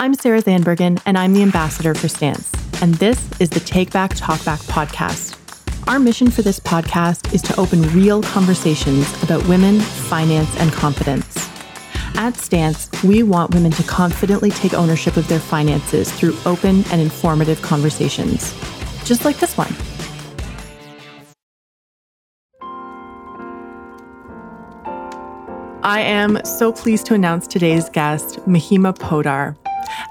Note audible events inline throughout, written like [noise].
I'm Sarah Zandbergen, and I'm the ambassador for Stance. And this is the Take Back Talk Back podcast. Our mission for this podcast is to open real conversations about women, finance, and confidence. At Stance, we want women to confidently take ownership of their finances through open and informative conversations, just like this one. I am so pleased to announce today's guest, Mahima Poddar.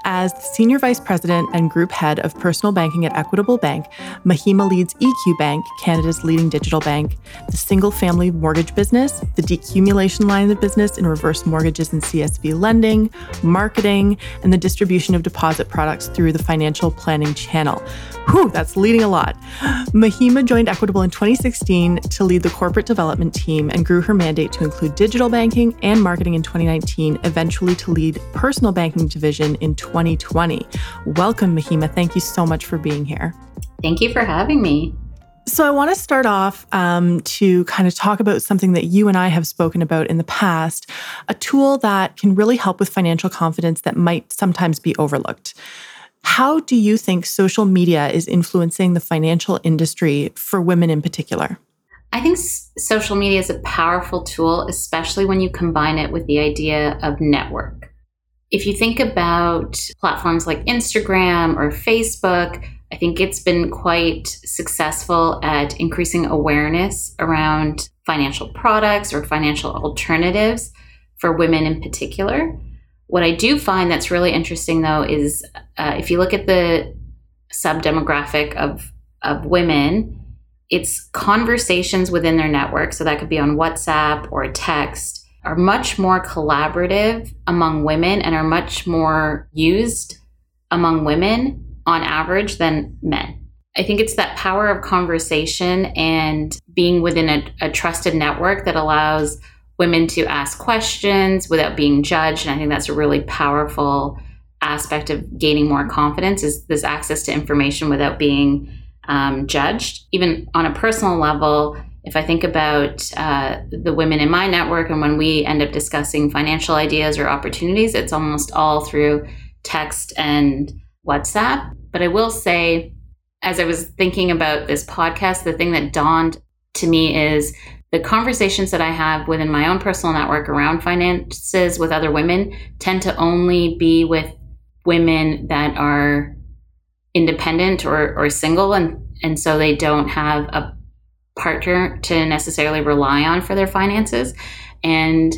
As Senior Vice President and Group Head of Personal Banking at Equitable Bank, Mahima leads EQ Bank, Canada's leading digital bank, the single family mortgage business, the decumulation line of business in reverse mortgages and CSV lending, marketing, and the distribution of deposit products through the financial planning channel. Whew, that's leading a lot. Mahima joined Equitable in 2016 to lead the corporate development team and grew her mandate to include digital banking and marketing in 2019, eventually to lead personal banking division in 2020. Welcome, Mahima. Thank you so much for being here. Thank you for having me. So, I want to start off um, to kind of talk about something that you and I have spoken about in the past a tool that can really help with financial confidence that might sometimes be overlooked. How do you think social media is influencing the financial industry for women in particular? I think social media is a powerful tool, especially when you combine it with the idea of network. If you think about platforms like Instagram or Facebook, I think it's been quite successful at increasing awareness around financial products or financial alternatives for women in particular. What I do find that's really interesting, though, is uh, if you look at the sub demographic of, of women, it's conversations within their network. So that could be on WhatsApp or text, are much more collaborative among women and are much more used among women on average than men. I think it's that power of conversation and being within a, a trusted network that allows women to ask questions without being judged. And I think that's a really powerful aspect of gaining more confidence is this access to information without being um, judged. Even on a personal level, if I think about uh, the women in my network and when we end up discussing financial ideas or opportunities, it's almost all through text and WhatsApp. But I will say, as I was thinking about this podcast, the thing that dawned to me is the conversations that I have within my own personal network around finances with other women tend to only be with women that are independent or, or single and, and so they don't have a partner to necessarily rely on for their finances. And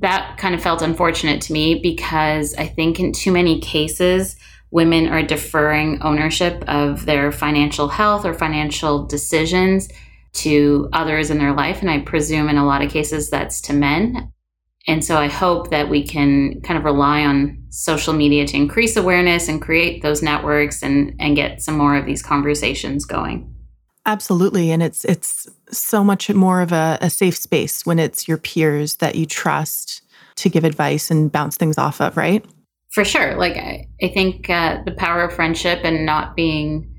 that kind of felt unfortunate to me because I think in too many cases, women are deferring ownership of their financial health or financial decisions to others in their life. And I presume in a lot of cases that's to men. And so I hope that we can kind of rely on social media to increase awareness and create those networks and, and get some more of these conversations going. Absolutely. And it's it's so much more of a, a safe space when it's your peers that you trust to give advice and bounce things off of, right? For sure. Like I, I think uh, the power of friendship and not being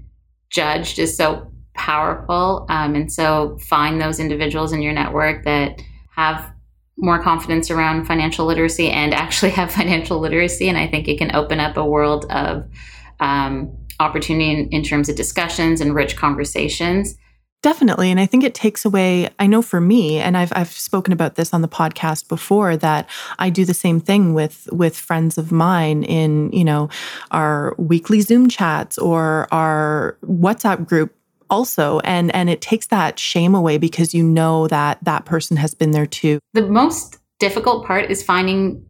judged is so powerful. Um, and so find those individuals in your network that have more confidence around financial literacy and actually [laughs] have financial literacy. And I think it can open up a world of um, opportunity in, in terms of discussions and rich conversations. Definitely. And I think it takes away, I know for me, and I've I've spoken about this on the podcast before, that I do the same thing with with friends of mine in, you know, our weekly Zoom chats or our WhatsApp group also and and it takes that shame away because you know that that person has been there too the most difficult part is finding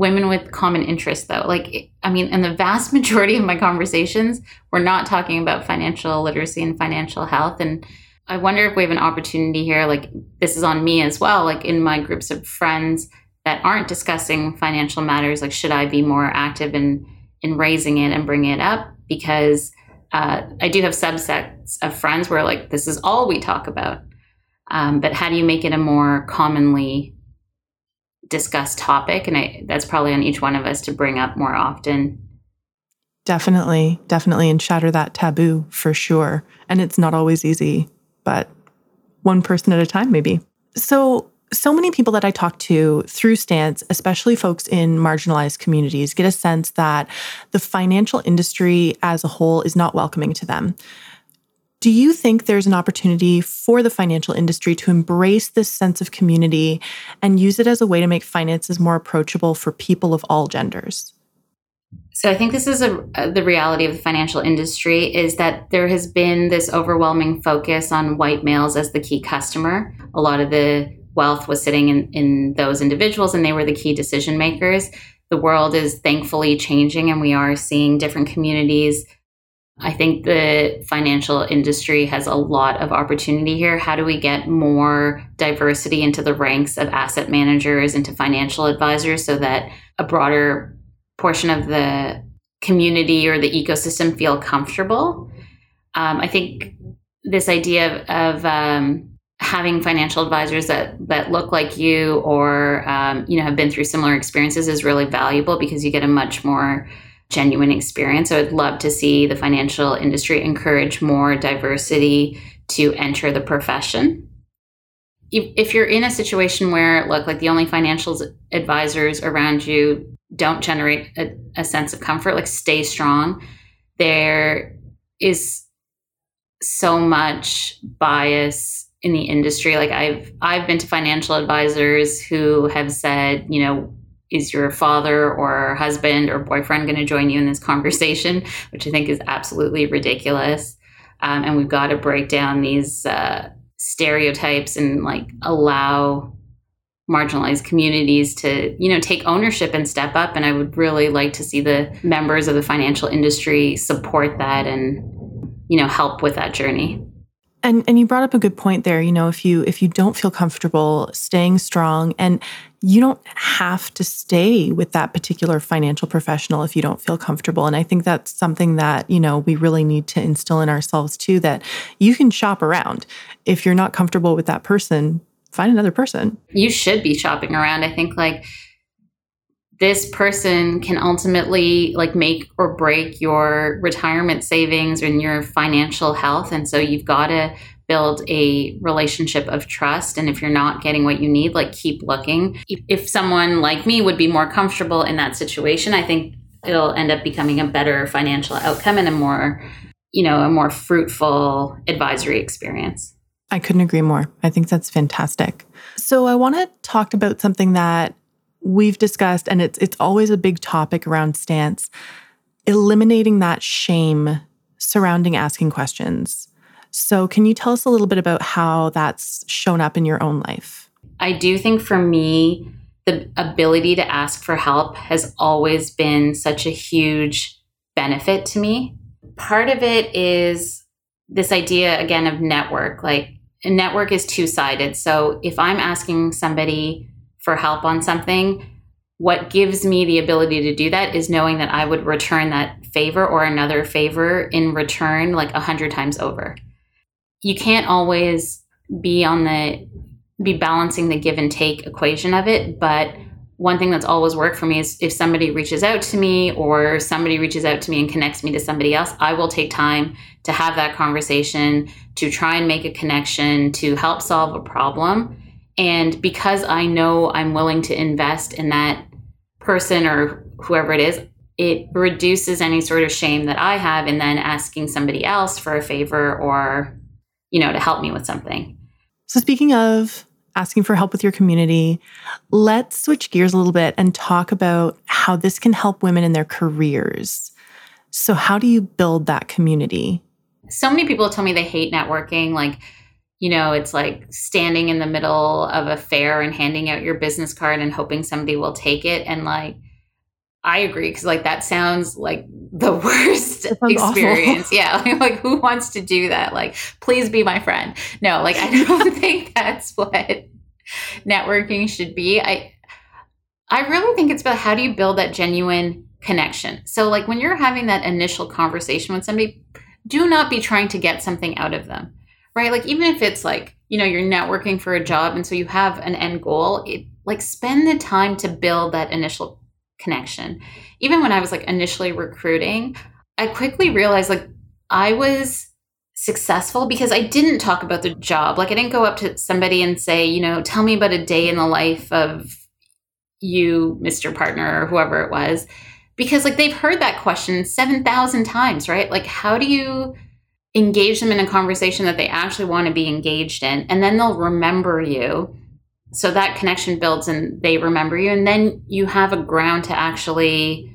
women with common interests though. Like i mean in the vast [laughs] majority of my conversations we're not talking about financial literacy and financial health. And i wonder if we have an opportunity here like this is on me as well like in my groups of friends that aren't discussing financial matters like should i be more active in in raising it and bringing it up? Because uh, I do have subsets of friends where like this is all we talk about. Um, but how do you make it a more commonly discussed topic? And I, that's probably on each one of us to bring up more often. Definitely, definitely, and shatter that taboo for sure. And it's not always easy, but one person at a time, maybe. So, so many people that I talk to through Stance, especially folks in marginalized communities, get a sense that the financial industry as a whole is not welcoming to them. Do you think there's an opportunity for the financial industry to embrace this sense of community and use it as a way to make finances more approachable for people of all genders? So I think this is a, a, the reality of the financial industry is that there has been this overwhelming focus on white males as the key customer. A lot of the wealth was sitting in, in those individuals and they were the key decision makers. The world is thankfully changing and we are seeing different communities. I think the financial industry has a lot of opportunity here. How do we get more diversity into the ranks of asset managers, into financial advisors, so that a broader portion of the community or the ecosystem feel comfortable? Um, I think this idea of, of um, having financial advisors that that look like you or um, you know have been through similar experiences is really valuable because you get a much more genuine experience. I'd love to see the financial industry encourage more diversity to enter the profession. If, if you're in a situation where look like the only financial advisors around you don't generate a, a sense of comfort, like stay strong. There is so much bias in the industry like i've i've been to financial advisors who have said you know is your father or husband or boyfriend going to join you in this conversation [laughs] which i think is absolutely ridiculous um, and we've got to break down these uh, stereotypes and like allow marginalized communities to you know take ownership and step up and i would really like to see the members of the financial industry support that and you know help with that journey and and you brought up a good point there. You know, if you if you don't feel comfortable staying strong and you don't have to stay with that particular financial professional if you don't feel comfortable. And I think that's something that, you know, we really need to instill in ourselves too that you can shop around. If you're not comfortable with that person, find another person. You should be shopping around. I think like this person can ultimately like make or break your retirement savings and your financial health and so you've got to build a relationship of trust. And if you're not getting what you need like keep looking. If someone like me would be more comfortable in that situation i think it'll end up becoming a better financial outcome and a more you know a more fruitful advisory experience. I couldn't agree more. I think that's fantastic. So i want to talk about something that we've discussed, and it's it's always a big topic around stance, eliminating that shame surrounding asking questions. So, can you tell us a little bit about how that's shown up in your own life? I do think for me, the ability to ask for help has always been such a huge benefit to me. Part of it is this idea again of network. Like a network is two sided. So if I'm asking somebody for help on something, what gives me the ability to do that is knowing that I would return that favor or another favor in return like a hundred times over. You can't always be on the be balancing the give and take equation of it, but one thing that's always worked for me is if somebody reaches out to me or somebody reaches out to me and connects me to somebody else, I will take time to have that conversation, to try and make a connection, to help solve a problem. And because I know I'm willing to invest in that person or whoever it is, it reduces any sort of shame that I have in then asking somebody else for a favor or, you know, to help me with something. So, speaking of asking for help with your community, let's switch gears a little bit and talk about how this can help women in their careers. So, how do you build that community? So many people tell me they hate networking. Like, you know, it's like standing in the middle of a fair and handing out your business card and hoping somebody will take it. And like, I agree because like that sounds like the [laughs] worst experience. Awful. [laughs] Yeah, [laughs] like who wants to do that? Like, please be my friend. No, like I don't think that's what networking should be. I I really think it's about how do you build that genuine connection. So like when you're having that initial conversation with somebody, do not be trying to get something out of them right? Like even if it's like, you know, you're networking for a job and so you have an end goal, it like spend the time to build that initial connection. Even when I was like initially recruiting, I quickly realized like I was successful because I didn't talk about the job. Like I didn't go up to somebody and say, you know, tell me about a day in the life of you, Mr. Partner, or whoever it was. Because like they've heard that question 7,000 times, right? Like how do you engage them in a conversation that they actually want to be engaged in and then they'll remember you so that connection builds and they remember you and then you have a ground to actually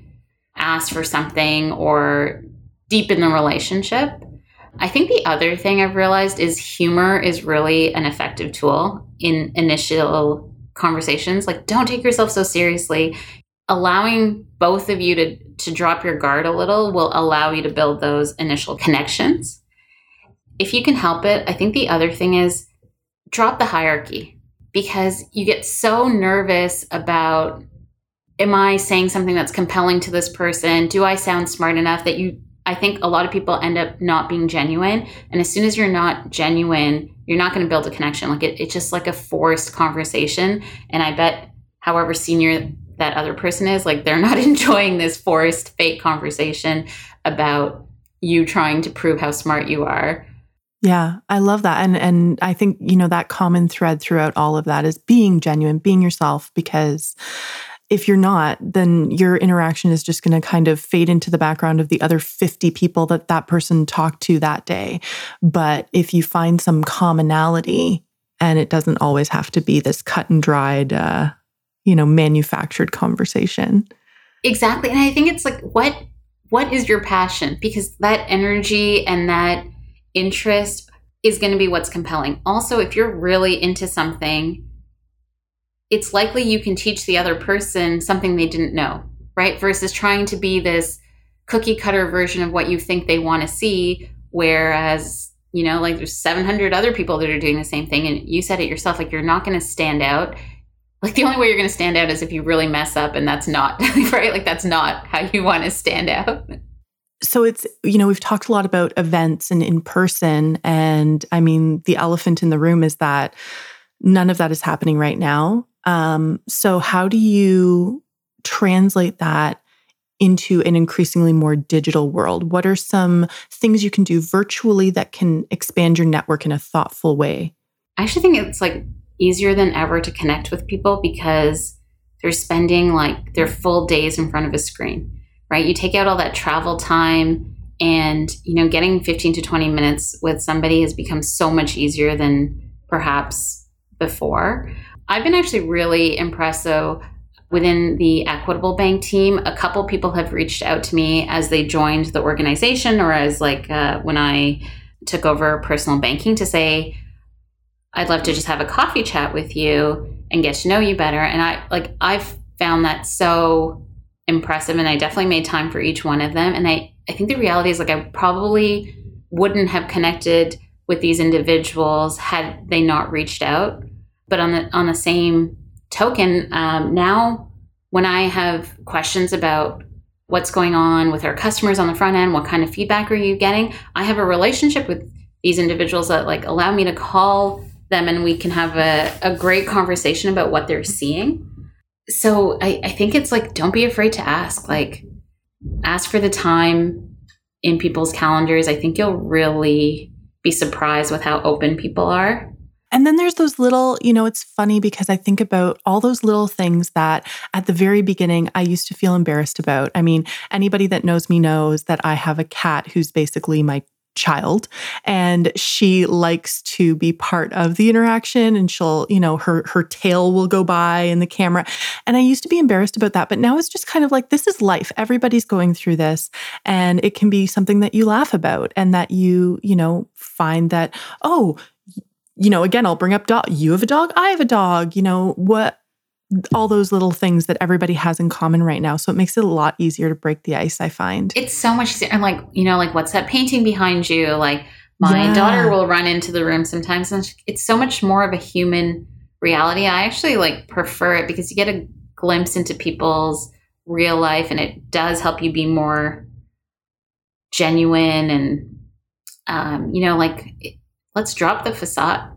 ask for something or deepen the relationship. I think the other thing i've realized is humor is really an effective tool in initial conversations. Like don't take yourself so seriously. Allowing both of you to to drop your guard a little will allow you to build those initial connections. If you can help it i think the other thing is drop the hierarchy because you get so nervous about am I saying something that's compelling to this person? Do I sound smart enough that you I think a lot of people end up not being genuine. And as soon as you're not genuine, you're not going to build a connection. Like it, it's just like a forced conversation. And I bet however senior that other person is, like they're not [laughs] enjoying this forced fake conversation about you trying to prove how smart you are. Yeah, I love that. And and I think, you know, that common thread throughout all of that is being genuine, being yourself because if you're not, then your interaction is just going to kind of fade into the background of the other 50 people that that person talked to that day. But if you find some commonality, and it doesn't always have to be this cut and dried, uh, you know, manufactured conversation. Exactly, and I think it's like what what is your passion? Because that energy and that interest is going to be what's compelling. Also, if you're really into something, it's likely you can teach the other person something they didn't know, right? Versus trying to be this cookie cutter version of what you think they want to see, whereas, you know, like there's 700 other people that are doing the same thing. And you said it yourself, like you're not going to stand out. Like the only way you're going to stand out is if you really mess up, and that's not, [laughs] right? Like that's not how you want to stand out so it's you know we've talked a lot about events and in person and i mean the elephant in the room is that none of that is happening right now. Um, so how do you translate that into an increasingly more digital world? What are some things you can do virtually that can expand your network in a thoughtful way? I actually think it's like easier than ever to connect with people because they're spending like their full days in front of a screen right? You take out all that travel time and, you know, getting 15 to 20 minutes with somebody has become so much easier than perhaps before. I've been actually really impressed though within the Equitable Bank team. A couple people have reached out to me as they joined the organization or as like uh, when I took over personal banking to say, I'd love to just have a coffee chat with you and get to know you better. And I like I've found that so impressive and I definitely made time for each one of them. And I, I think the reality is like I probably wouldn't have connected with these individuals had they not reached out. But on the on the same token, um, now when I have questions about what's going on with our customers on the front end, what kind of feedback are you getting, I have a relationship with these individuals that like allow me to call them and we can have a, a great conversation about what they're seeing so I, I think it's like don't be afraid to ask. Like ask for the time in people's calendars. I think you'll really be surprised with how open people are. And then there's those little, you know, it's funny because I think about all those little things that at the very beginning I used to feel embarrassed about. I mean, anybody that knows me knows that I have a cat who's basically my child and she likes to be part of the interaction and she'll you know her her tail will go by in the camera. And i used to be embarrassed about that but now it's just kind of like this is life. Everybody's going through this and it can be something that you laugh about and that you you know find that oh you know again i'll bring up dog you have a dog i have a dog you know what all those little things that everybody has in common right now. So it makes it a lot easier to break the ice, I find. It's so much easier. I'm like, you know, like what's that painting behind you? Like my yeah. daughter will run into the room sometimes and it's so much more of a human reality. I actually like prefer it because you get a glimpse into people's real life and it does help you be more genuine and um, you know, like let's drop the facade.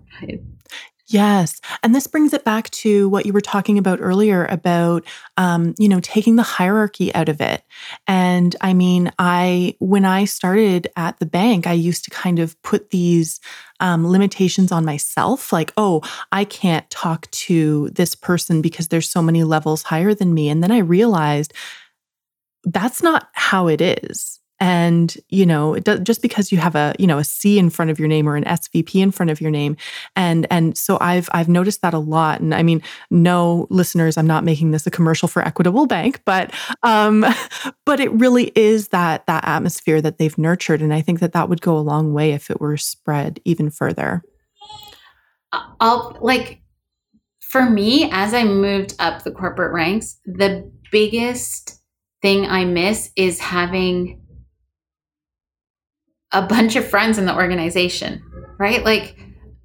Yes. And this brings it back to what you were talking about earlier about, um, you know, taking the hierarchy out of it. And I mean, I, when I started at the bank, I used to kind of put these um, limitations on myself like, oh, I can't talk to this person because there's so many levels higher than me. And then I realized that's not how it is and you know it does, just because you have a you know a c in front of your name or an svp in front of your name. And and so i've i've noticed that a lot. And i mean no listeners i'm not making this a commercial for equitable bank but um [laughs] but it really is that that atmosphere that they've nurtured. And i think that that would go a long way if it were spread even further. I'll like for me as i moved up the corporate ranks the biggest thing i miss is having a bunch of friends in the organization, right? Like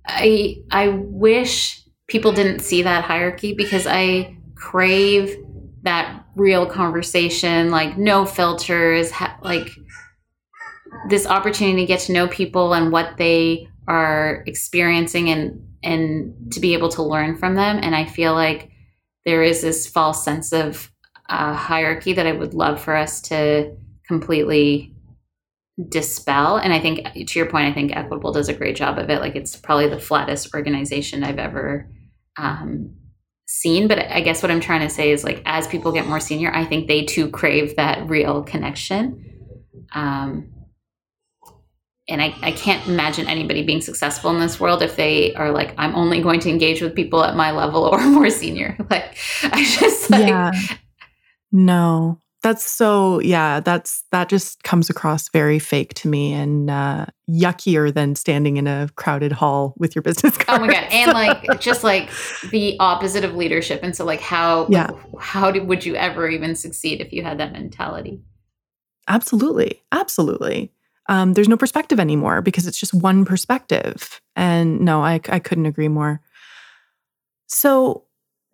I I wish people didn't see that hierarchy because I crave that real conversation, like no filters, ha- like this opportunity to get to know people and what they are experiencing and and to be able to learn from them. And I feel like there is this false sense of uh, hierarchy that I would love for us to completely dispel. And i think to your point i think equitable does a great job of it. Like it's probably the flattest organization i've ever um, seen. But i guess what i'm trying to say is like as people get more senior i think they too crave that real connection. Um, and I, I can't imagine anybody being successful in this world if they are like i'm only going to engage with people at my level or [laughs] more senior. [laughs] Like i just like yeah. no that's so yeah that's that just comes across very fake to me and uh yuckier than standing in a crowded hall with your business card. [laughs] oh my god and like just like the opposite of leadership and so like how yeah. how did, would you ever even succeed if you had that mentality? Absolutely absolutely. Um, there's no perspective anymore because it's just one perspective and no I, I couldn't agree more. So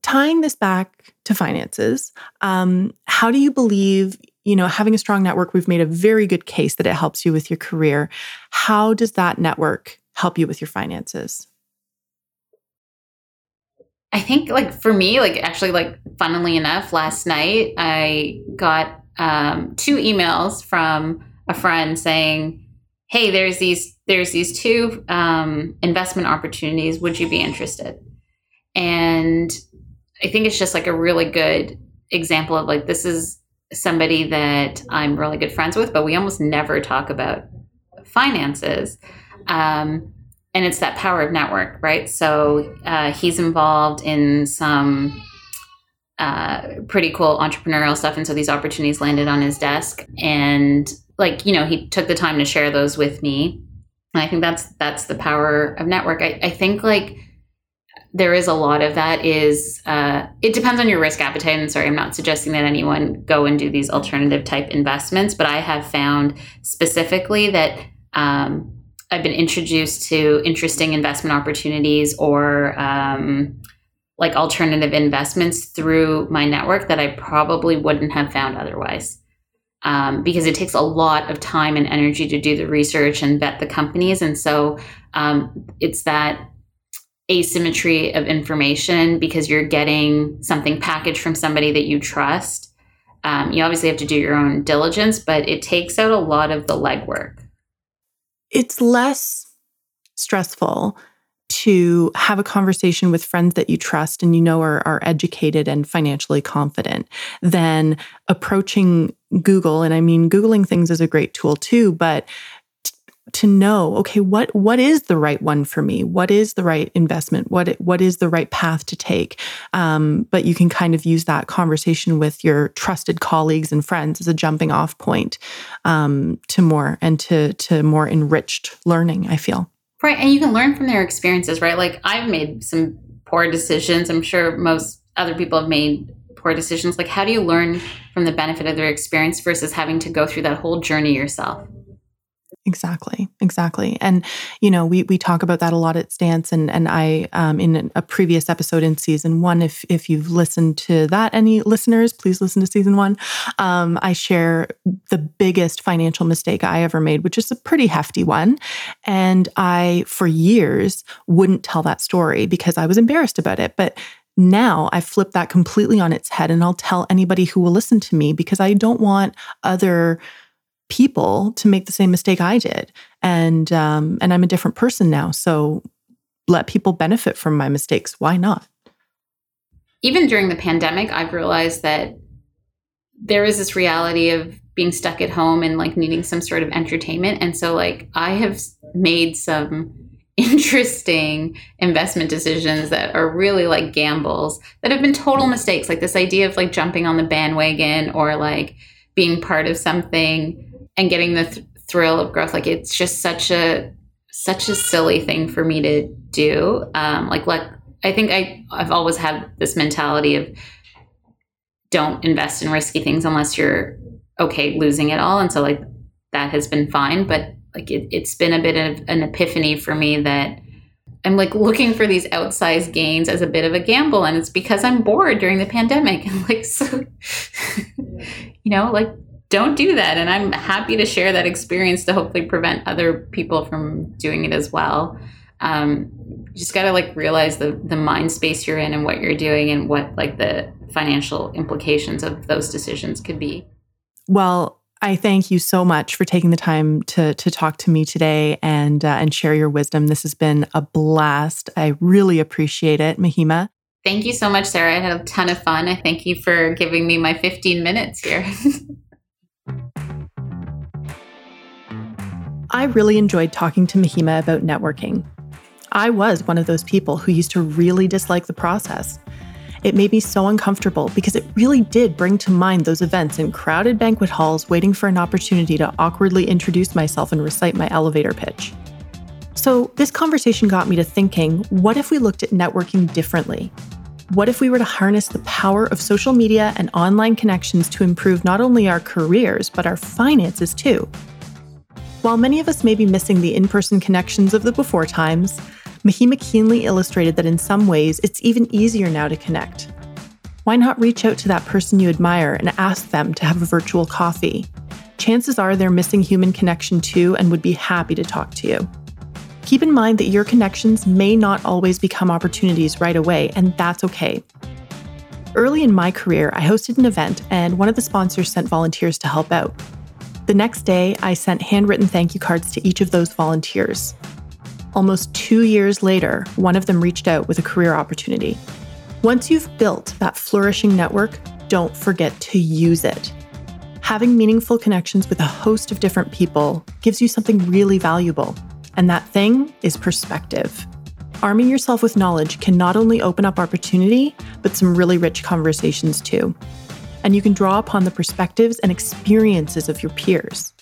tying this back to finances, um, how do you believe, you know, having a strong network, we've made a very good case that it helps you with your career. How does that network help you with your finances? I think, like, for me, like, actually, like, funnily enough, last night I got um, two emails from a friend saying, hey there's these there's these two um, investment opportunities would you be interested and I think it's just like a really good example of like this is somebody that I'm really good friends with, but we almost never talk about finances. Um, and it's that power of network, right? So uh, he's involved in some uh, pretty cool entrepreneurial stuff, and so these opportunities landed on his desk, and like you know, he took the time to share those with me. And I think that's that's the power of network. I, I think like there is a lot of that is uh, it depends on your risk appetite. And sorry i'm not suggesting that anyone go and do these alternative type investments but i have found specifically that um, i've been introduced to interesting investment opportunities or um, like alternative investments through my network that i probably wouldn't have found otherwise. Um, because it takes a lot of time and energy to do the research and vet the companies. And so um, it's that asymmetry of information because you're getting something packaged from somebody that you trust. Um, you obviously have to do your own diligence, but it takes out a lot of the legwork. It's less stressful to have a conversation with friends that you trust and you know are, are educated and financially confident than approaching Google. And I mean, Googling things is a great tool too, but to know okay what what is the right one for me? What is the right investment? What what is the right path to take? Um, but you can kind of use that conversation with your trusted colleagues and friends as a jumping off point um, to more and to to more enriched learning i feel. Right and you can learn from their experiences right? Like i've made some poor decisions. I'm sure most other people have made poor decisions. Like how do you learn from the benefit of their experience versus having to go through that whole journey yourself Exactly, exactly. And you know, we we talk about that a lot at Stance, and and I um, in a previous episode in season one, if if you've listened to that, any listeners, please listen to season one. Um, I share the biggest financial mistake I ever made, which is a pretty hefty one, and I for years wouldn't tell that story because I was embarrassed about it, but. Now I flip that completely on its head and I'll tell anybody who will listen to me because I don't want other people to make the same mistake I did. And um, and I'm a different person now. So let people benefit from my mistakes. Why not? Even during the pandemic, I've realized that there is this reality of being stuck at home and like needing some sort of entertainment. And so like I have made some [laughs] interesting investment decisions that are really like gambles that have been total mistakes like this idea of like jumping on the bandwagon or like being part of something and getting the th- thrill of growth like it's just such a such a silly thing for me to do um like like i think i i've always had this mentality of don't invest in risky things unless you're okay losing it all and so like that has been fine but like it, it's been a bit of an epiphany for me that I'm like looking for these outsized gains as a bit of a gamble, and it's because I'm bored during the pandemic. [laughs] And like, so, [laughs] you know, like don't do that. And I'm happy to share that experience to hopefully prevent other people from doing it as well. Um, you just got to like realize the the mind space you're in and what you're doing and what like the financial implications of those decisions could be. Well, I thank you so much for taking the time to to talk to me today and uh, and share your wisdom. This has been a blast. I really appreciate it, Mahima. Thank you so much, Sarah. I had a ton of fun. I thank you for giving me my 15 minutes here. [laughs] I really enjoyed talking to Mahima about networking. I was one of those people who used to really dislike the process. It made me so uncomfortable because it really did bring to mind those events in crowded banquet halls waiting for an opportunity to awkwardly introduce myself and recite my elevator pitch. So, this conversation got me to thinking what if we looked at networking differently? What if we were to harness the power of social media and online connections to improve not only our careers, but our finances too? While many of us may be missing the in person connections of the before times, Mahima keenly illustrated that in some ways it's even easier now to connect. Why not reach out to that person you admire and ask them to have a virtual coffee? Chances are they're missing human connection too and would be happy to talk to you. Keep in mind that your connections may not always become opportunities right away, and that's okay. Early in my career, I hosted an event, and one of the sponsors sent volunteers to help out. The next day, I sent handwritten thank you cards to each of those volunteers. Almost two years later, one of them reached out with a career opportunity. Once you've built that flourishing network, don't forget to use it. Having meaningful connections with a host of different people gives you something really valuable, and that thing is perspective. Arming yourself with knowledge can not only open up opportunity, but some really rich conversations too and you can draw upon the perspectives and experiences of your peers.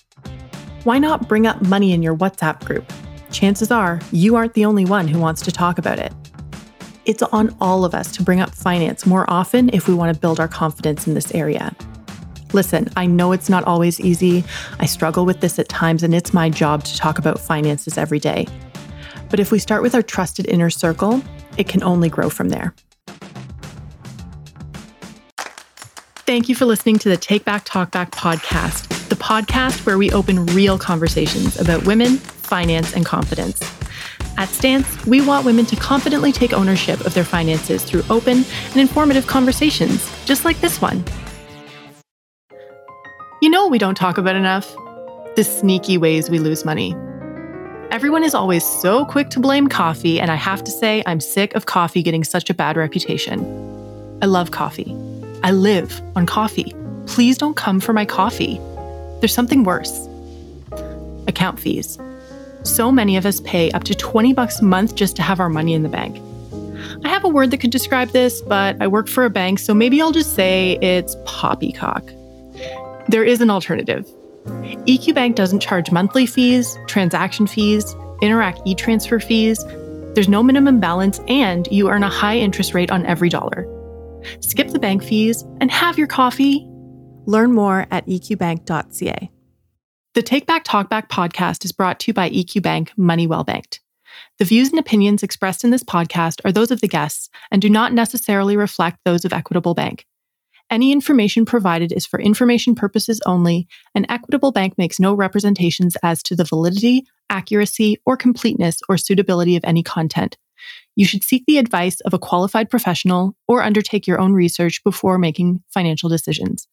Why not bring up money in your WhatsApp group? Chances are you aren't the only one who wants to talk about it. It's on all of us to bring up finance more often if we want to build our confidence in this area. Listen, I know it's not always easy. I struggle with this at times, and it's my job to talk about finances every day. But if we start with our trusted inner circle, it can only grow from there. Thank you for listening to the Take Back Talk Back podcast, the podcast where we open real conversations about women, finance, and confidence. At Stance, we want women to confidently take ownership of their finances through open and informative conversations, just like this one. You know, we don't talk about enough the sneaky ways we lose money. Everyone is always so quick to blame coffee, and I have to say, I'm sick of coffee getting such a bad reputation. I love coffee. I live on coffee. Please don't come for my coffee. There's something worse. Account fees. So many of us pay up to 20 bucks a month just to have our money in the bank. I have a word that could describe this, but I work for a bank, so maybe I'll just say it's poppycock. There is an alternative. EQ Bank doesn't charge monthly fees, transaction fees, Interac e transfer fees. There's no minimum balance, and you earn a high interest rate on every dollar. Skip the bank fees and have your coffee. Learn more at eqbank.ca. The Take Back Talk Back podcast is brought to you by EQ Bank Money Well Banked. The views and opinions expressed in this podcast are those of the guests and do not necessarily reflect those of Equitable Bank. Any information provided is for information purposes only, and Equitable Bank makes no representations as to the validity, accuracy, or completeness or suitability of any content. You should seek the advice of a qualified professional or undertake your own research before making financial decisions.